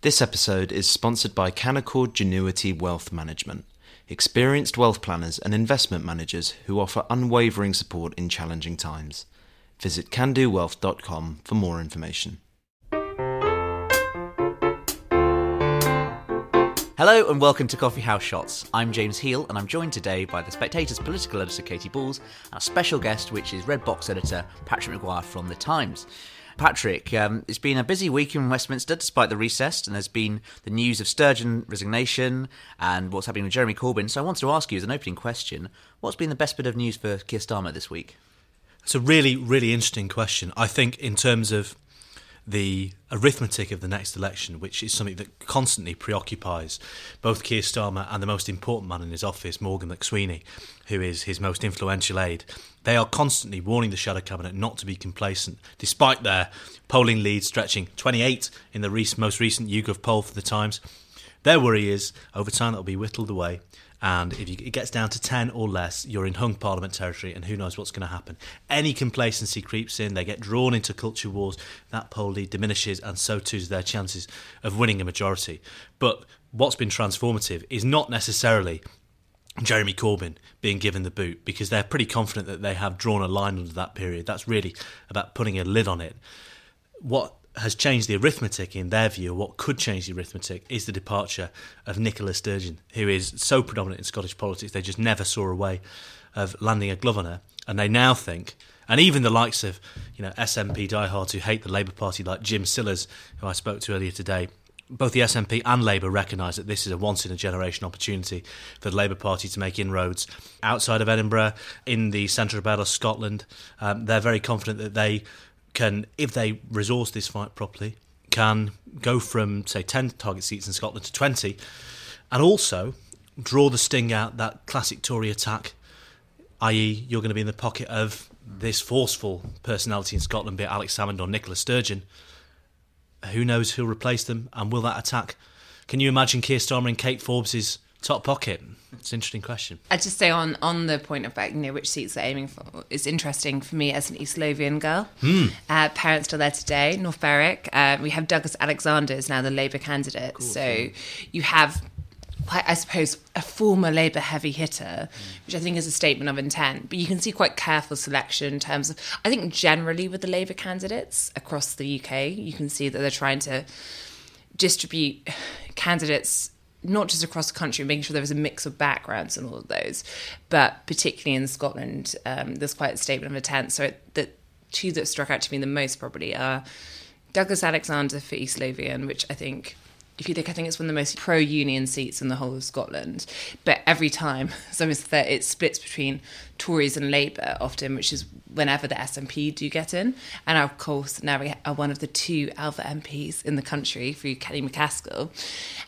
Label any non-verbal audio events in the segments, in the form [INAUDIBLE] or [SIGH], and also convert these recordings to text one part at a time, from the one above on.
This episode is sponsored by Canaccord Genuity Wealth Management, experienced wealth planners and investment managers who offer unwavering support in challenging times. Visit candowealth.com for more information. Hello and welcome to Coffee House Shots. I'm James Heale and I'm joined today by the Spectator's political editor Katie Balls and a special guest, which is Red Box editor Patrick Maguire from The Times. Patrick, um, it's been a busy week in Westminster despite the recess, and there's been the news of Sturgeon resignation and what's happening with Jeremy Corbyn. So I wanted to ask you as an opening question what's been the best bit of news for Keir Starmer this week? It's a really, really interesting question. I think, in terms of the arithmetic of the next election, which is something that constantly preoccupies both Keir Starmer and the most important man in his office, Morgan McSweeney, who is his most influential aide. They are constantly warning the shadow cabinet not to be complacent, despite their polling lead stretching 28 in the most recent YouGov poll for the Times. Their worry is over time that'll be whittled away and if it gets down to 10 or less, you're in hung parliament territory, and who knows what's going to happen. Any complacency creeps in, they get drawn into culture wars, that poll lead diminishes, and so too their chances of winning a majority. But what's been transformative is not necessarily Jeremy Corbyn being given the boot because they're pretty confident that they have drawn a line under that period. That's really about putting a lid on it. What has changed the arithmetic in their view, what could change the arithmetic, is the departure of Nicola Sturgeon, who is so predominant in Scottish politics, they just never saw a way of landing a glove on her. And they now think, and even the likes of you know SNP diehards who hate the Labour Party, like Jim Sillars, who I spoke to earlier today, both the SNP and Labour recognise that this is a once in a generation opportunity for the Labour Party to make inroads outside of Edinburgh, in the central belt of Scotland. Um, they're very confident that they can, if they resource this fight properly, can go from say 10 target seats in Scotland to 20 and also draw the sting out that classic Tory attack i.e. you're going to be in the pocket of this forceful personality in Scotland be it Alex Salmond or Nicola Sturgeon who knows who'll replace them and will that attack can you imagine Keir Starmer and Kate Forbes's top pocket it's an interesting question. I'd just say on on the point of you know which seats they're aiming for is interesting for me as an East Lothian girl. Mm. Uh, parents still there today. North Berwick. Uh, we have Douglas Alexander is now the Labour candidate. Cool, so you have. Quite, I suppose a former Labour heavy hitter, mm. which I think is a statement of intent. But you can see quite careful selection in terms of, I think generally with the Labour candidates across the UK, you can see that they're trying to distribute candidates not just across the country, making sure there was a mix of backgrounds and all of those, but particularly in Scotland, um, there's quite a statement of intent. So the two that struck out to me the most probably are Douglas Alexander for East Lothian, which I think if you think, I think it's one of the most pro-union seats in the whole of Scotland. But every time, [LAUGHS] so it splits between Tories and Labour often, which is whenever the SNP do get in. And of course, now we are one of the two Alba MPs in the country through Kenny MacAskill.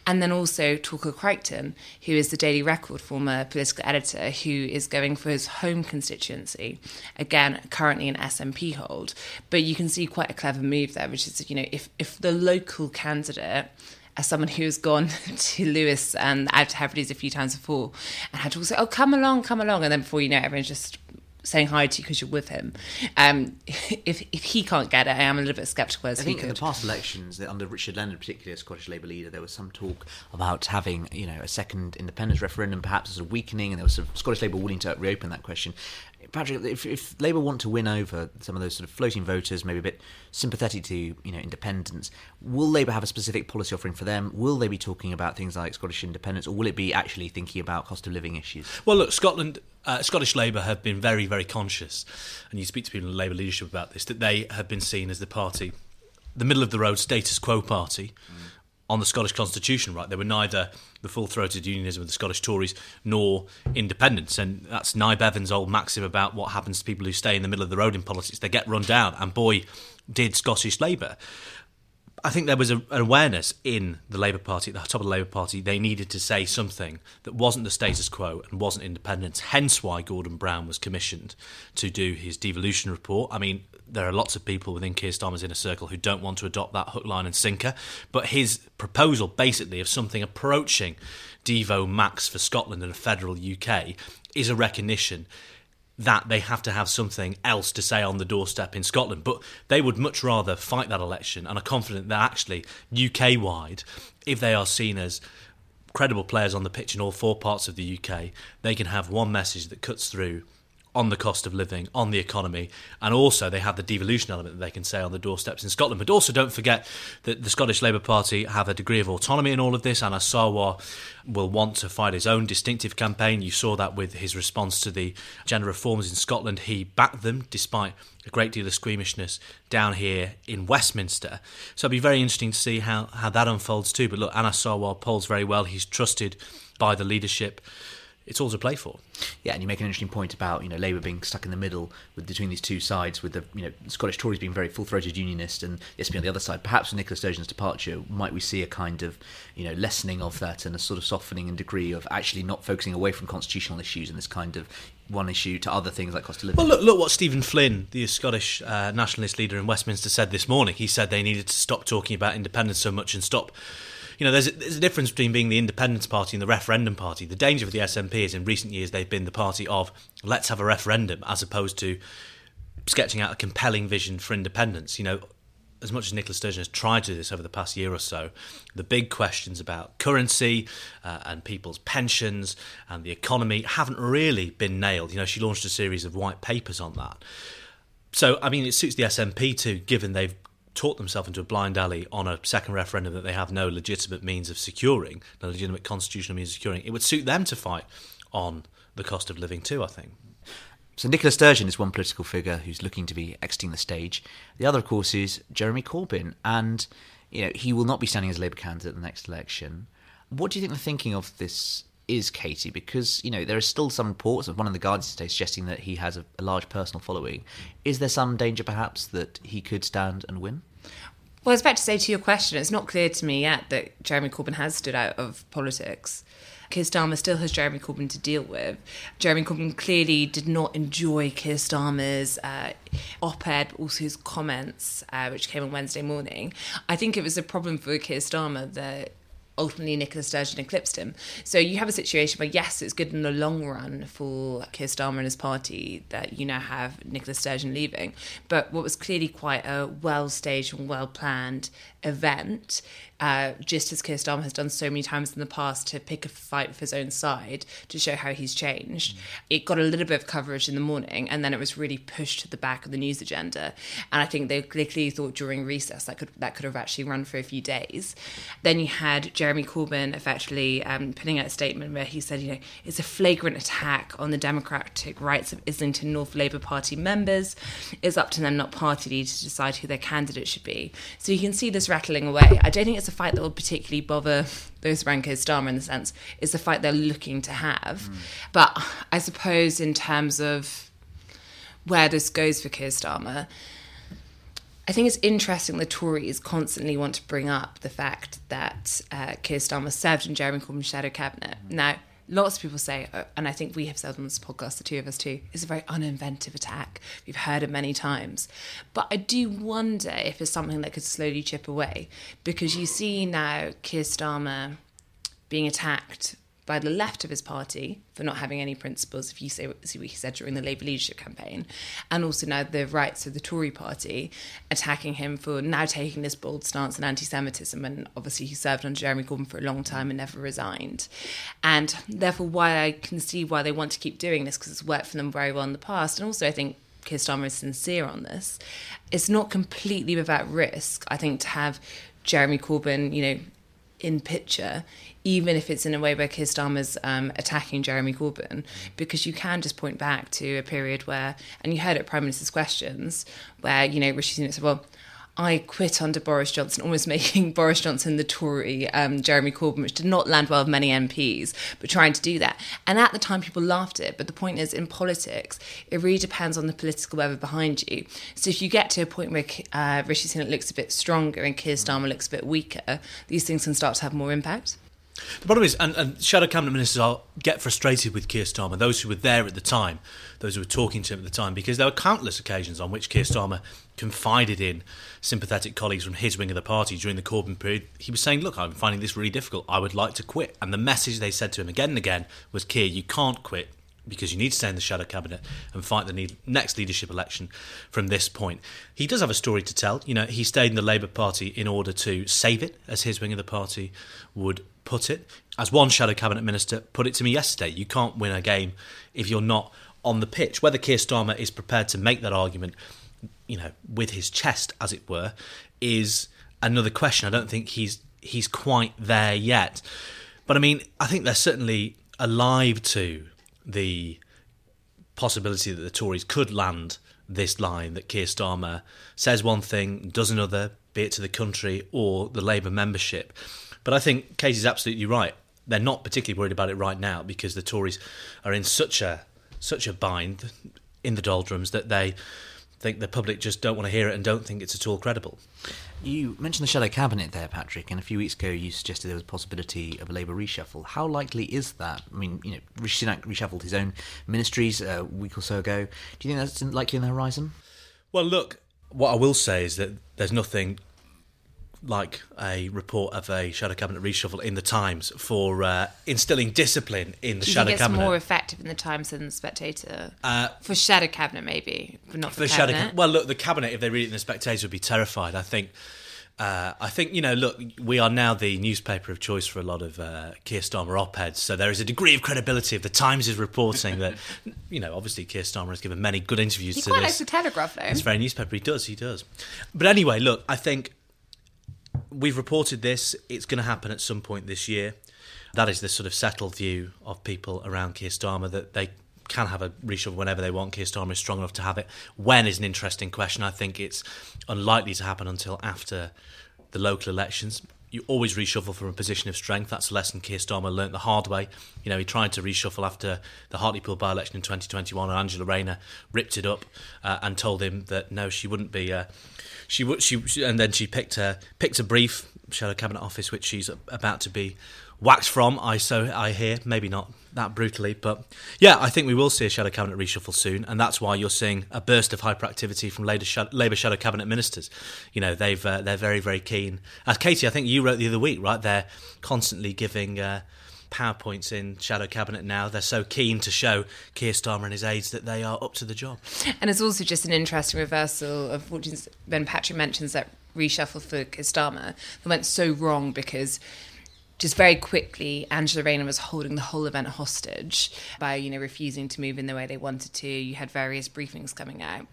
And then also Torquil Crichton, who is the Daily Record former political editor, who is going for his home constituency. Again, currently an SNP hold. But you can see quite a clever move there, which is, you know, if, if the local candidate as someone who's gone [LAUGHS] to Lewis and out to Hebrides a few times before and had to say, oh, come along, come along. And then before you know it, everyone's just saying hi to you because you're with him. Um, [LAUGHS] if if he can't get it, I am a little bit sceptical as I think could. in the past elections, under Richard Leonard, particularly a Scottish Labour leader, there was some talk about having you know a second independence referendum, perhaps as a weakening, and there was sort of Scottish Labour willing to reopen that question. Patrick, if, if Labour want to win over some of those sort of floating voters, maybe a bit sympathetic to you know independence, will Labour have a specific policy offering for them? Will they be talking about things like Scottish independence, or will it be actually thinking about cost of living issues? Well, look, Scotland, uh, Scottish Labour have been very, very conscious, and you speak to people in Labour leadership about this, that they have been seen as the party, the middle of the road status quo party. On the Scottish Constitution, right? They were neither the full throated unionism of the Scottish Tories nor independence. And that's Nye Bevan's old maxim about what happens to people who stay in the middle of the road in politics. They get run down. And boy, did Scottish Labour. I think there was a, an awareness in the Labour Party, at the top of the Labour Party, they needed to say something that wasn't the status quo and wasn't independence. Hence why Gordon Brown was commissioned to do his devolution report. I mean, there are lots of people within Keir Starmer's inner circle who don't want to adopt that hook, line, and sinker. But his proposal, basically, of something approaching Devo Max for Scotland and a federal UK, is a recognition that they have to have something else to say on the doorstep in Scotland. But they would much rather fight that election and are confident that actually UK wide, if they are seen as credible players on the pitch in all four parts of the UK, they can have one message that cuts through on the cost of living, on the economy, and also they have the devolution element that they can say on the doorsteps in Scotland. But also don't forget that the Scottish Labour Party have a degree of autonomy in all of this. Anas Sarwar will want to fight his own distinctive campaign. You saw that with his response to the gender reforms in Scotland. He backed them despite a great deal of squeamishness down here in Westminster. So it'll be very interesting to see how, how that unfolds too. But look, Anas Sarwar polls very well. He's trusted by the leadership it's all to play for. Yeah, and you make an interesting point about you know Labour being stuck in the middle with between these two sides, with the you know Scottish Tories being very full-throated unionist and the SNP on the other side. Perhaps with Nicola Sturgeon's departure, might we see a kind of you know lessening of that and a sort of softening in degree of actually not focusing away from constitutional issues and this kind of one issue to other things like cost of living. Well, look, look what Stephen Flynn, the Scottish uh, nationalist leader in Westminster, said this morning. He said they needed to stop talking about independence so much and stop you know, there's a, there's a difference between being the Independence Party and the Referendum Party. The danger of the SNP is in recent years they've been the party of let's have a referendum as opposed to sketching out a compelling vision for independence. You know, as much as Nicola Sturgeon has tried to do this over the past year or so, the big questions about currency uh, and people's pensions and the economy haven't really been nailed. You know, she launched a series of white papers on that. So, I mean, it suits the SNP too, given they've talk themselves into a blind alley on a second referendum that they have no legitimate means of securing, no legitimate constitutional means of securing, it would suit them to fight on the cost of living too, I think. So Nicola Sturgeon is one political figure who's looking to be exiting the stage. The other, of course, is Jeremy Corbyn, and you know he will not be standing as a Labour candidate at the next election. What do you think the thinking of this is Katie? Because you know there are still some reports of one of the Guardians today suggesting that he has a, a large personal following. Is there some danger, perhaps, that he could stand and win? Well, I was about to say to your question, it's not clear to me yet that Jeremy Corbyn has stood out of politics. Keir Starmer still has Jeremy Corbyn to deal with. Jeremy Corbyn clearly did not enjoy Keir Starmer's uh, op-ed, but also his comments, uh, which came on Wednesday morning. I think it was a problem for Keir Starmer that ultimately Nicola Sturgeon eclipsed him. So you have a situation where, yes, it's good in the long run for Keir Starmer and his party that you now have Nicola Sturgeon leaving. But what was clearly quite a well staged and well planned event uh, just as Keir Starmer has done so many times in the past to pick a fight with his own side to show how he's changed. Mm. It got a little bit of coverage in the morning and then it was really pushed to the back of the news agenda. And I think they clearly thought during recess that could that could have actually run for a few days. Then you had Jeremy Corbyn effectively um, putting out a statement where he said, you know, it's a flagrant attack on the democratic rights of Islington North Labour Party members. It's up to them, not party leaders, to decide who their candidate should be. So you can see this rattling away. I don't think it's a fight that will particularly bother those around Keir Starmer in the sense it's the fight they're looking to have. Mm. But I suppose in terms of where this goes for Keir Starmer, I think it's interesting the Tories constantly want to bring up the fact that uh, Keir Starmer served in Jeremy Corbyn's shadow cabinet. Mm. Now, lots of people say, uh, and I think we have said on this podcast, the two of us too, it's a very uninventive attack. We've heard it many times. But I do wonder if it's something that could slowly chip away because you see now Keir Starmer being attacked by the left of his party for not having any principles, if you say, see what he said during the Labour leadership campaign, and also now the rights of the Tory party attacking him for now taking this bold stance on anti Semitism. And obviously, he served under Jeremy Corbyn for a long time and never resigned. And therefore, why I can see why they want to keep doing this because it's worked for them very well in the past. And also, I think Keir Starmer is sincere on this. It's not completely without risk, I think, to have Jeremy Corbyn, you know, in picture, even if it's in a way where Keir Starmer's um, attacking Jeremy Corbyn, because you can just point back to a period where, and you heard it Prime Minister's questions, where, you know, Rishi Sunak said, well, I quit under Boris Johnson, almost [LAUGHS] making Boris Johnson the Tory um, Jeremy Corbyn, which did not land well with many MPs, but trying to do that. And at the time, people laughed at it. But the point is, in politics, it really depends on the political weather behind you. So if you get to a point where uh, Rishi Sunak looks a bit stronger and Keir Starmer looks a bit weaker, these things can start to have more impact. The problem is, and, and shadow cabinet ministers are, get frustrated with Keir Starmer, those who were there at the time, those who were talking to him at the time, because there were countless occasions on which Keir Starmer confided in sympathetic colleagues from his wing of the party during the Corbyn period. He was saying, Look, I'm finding this really difficult. I would like to quit. And the message they said to him again and again was, Keir, you can't quit. Because you need to stay in the shadow cabinet and fight the need, next leadership election from this point. He does have a story to tell. You know, he stayed in the Labour Party in order to save it, as his wing of the party would put it. As one shadow cabinet minister put it to me yesterday, you can't win a game if you're not on the pitch. Whether Keir Starmer is prepared to make that argument, you know, with his chest, as it were, is another question. I don't think he's he's quite there yet. But I mean, I think they're certainly alive to the possibility that the Tories could land this line that Keir Starmer says one thing, does another, be it to the country or the Labour membership. But I think Katie's absolutely right. They're not particularly worried about it right now because the Tories are in such a such a bind in the doldrums that they think the public just don't want to hear it and don't think it's at all credible. You mentioned the shadow cabinet there, Patrick, and a few weeks ago you suggested there was a possibility of a Labour reshuffle. How likely is that? I mean, you know, Rishi Sunak reshuffled his own ministries a week or so ago. Do you think that's likely on the horizon? Well, look, what I will say is that there's nothing like a report of a shadow cabinet reshuffle in the Times for uh, instilling discipline in the Do you shadow think it's cabinet. more effective in the Times than the Spectator? Uh, for shadow cabinet, maybe, but not for, the shadow cabinet. cabinet. Well, look, the cabinet, if they read it in the Spectator, would be terrified. I think. Uh, I think you know. Look, we are now the newspaper of choice for a lot of uh, Keir Starmer op-eds, so there is a degree of credibility. If the Times is reporting that, [LAUGHS] you know, obviously Keir Starmer has given many good interviews he to quite this. likes the Telegraph, though. It's very newspaper. He does. He does. But anyway, look. I think we've reported this. It's going to happen at some point this year. That is the sort of settled view of people around Keir Starmer that they can have a reshuffle whenever they want. Keir Starmer is strong enough to have it. When is an interesting question. I think it's unlikely to happen until after the local elections. You always reshuffle from a position of strength. That's a lesson Keir Starmer learnt the hard way. You know, he tried to reshuffle after the Hartlepool by-election in 2021, and Angela Rayner ripped it up uh, and told him that no, she wouldn't be. Uh, she would. She, she and then she picked a picked a brief shadow cabinet office, which she's about to be waxed from. I so I hear, maybe not that brutally, but yeah, I think we will see a shadow cabinet reshuffle soon, and that's why you're seeing a burst of hyperactivity from Labour shadow, cabinet ministers. You know, they've uh, they're very very keen. As Katie, I think you wrote the other week, right? They're constantly giving. Uh, PowerPoints in shadow cabinet now. They're so keen to show Keir Starmer and his aides that they are up to the job. And it's also just an interesting reversal of what when Patrick mentions that reshuffle for Keir Starmer that went so wrong because just very quickly Angela Rayner was holding the whole event hostage by you know refusing to move in the way they wanted to. You had various briefings coming out,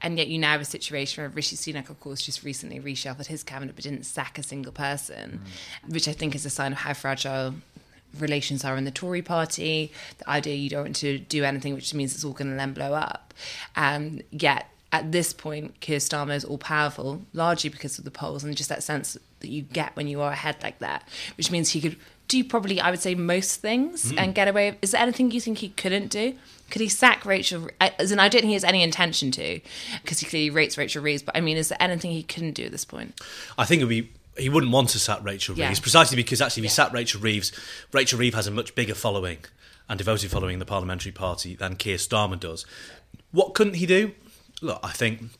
and yet you now have a situation where Rishi Sunak, of course, just recently reshuffled his cabinet but didn't sack a single person, which I think is a sign of how fragile relations are in the Tory party, the idea you don't want to do anything, which means it's all going to then blow up. Um, yet at this point, Keir Starmer is all powerful, largely because of the polls and just that sense that you get when you are ahead like that, which means he could do probably, I would say, most things hmm. and get away. Is there anything you think he couldn't do? Could he sack Rachel? As in, I don't think he has any intention to, because he clearly rates Rachel Reeves. But I mean, is there anything he couldn't do at this point? I think it would be he wouldn't want to sack Rachel Yeah. Reeves precisely because actually if he Yeah. sat Rachel Reeves, Rachel Reeves has a much bigger following and devoted following in the parliamentary party than Keir Starmer does. What couldn't he do? Look, I think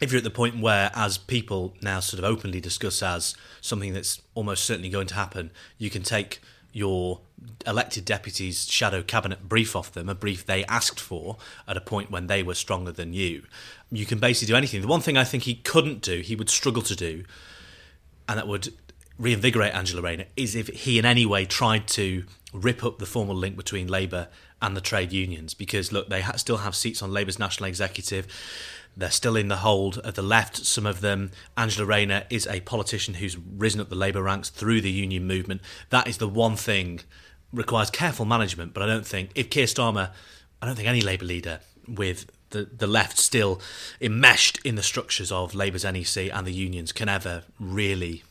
if you're at the point where, as people now sort of openly discuss as something that's almost certainly going to happen, you can take your elected deputies' shadow cabinet brief off them, a brief they asked for at a point when they were stronger than you. You can basically do anything. The one thing I think he couldn't do, he would struggle to do, and that would reinvigorate Angela Rayner is if he in any way tried to rip up the formal link between Labour and the trade unions. Because look, they ha- still have seats on Labour's national executive. They're still in the hold of the left. Some of them. Angela Rayner is a politician who's risen up the Labour ranks through the union movement. That is the one thing requires careful management. But I don't think if Keir Starmer, I don't think any Labour leader with the, the left still enmeshed in the structures of Labour's NEC and the unions can ever really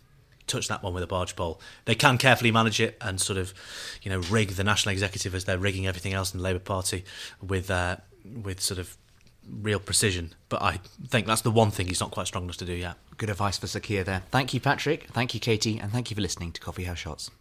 touch that one with a barge pole. They can carefully manage it and sort of, you know, rig the national executive as they're rigging everything else in the Labour Party with uh, with sort of real precision. But I think that's the one thing he's not quite strong enough to do yet. Good advice for Sakia there. Thank you, Patrick. Thank you, Katie. And thank you for listening to Coffee House Shots.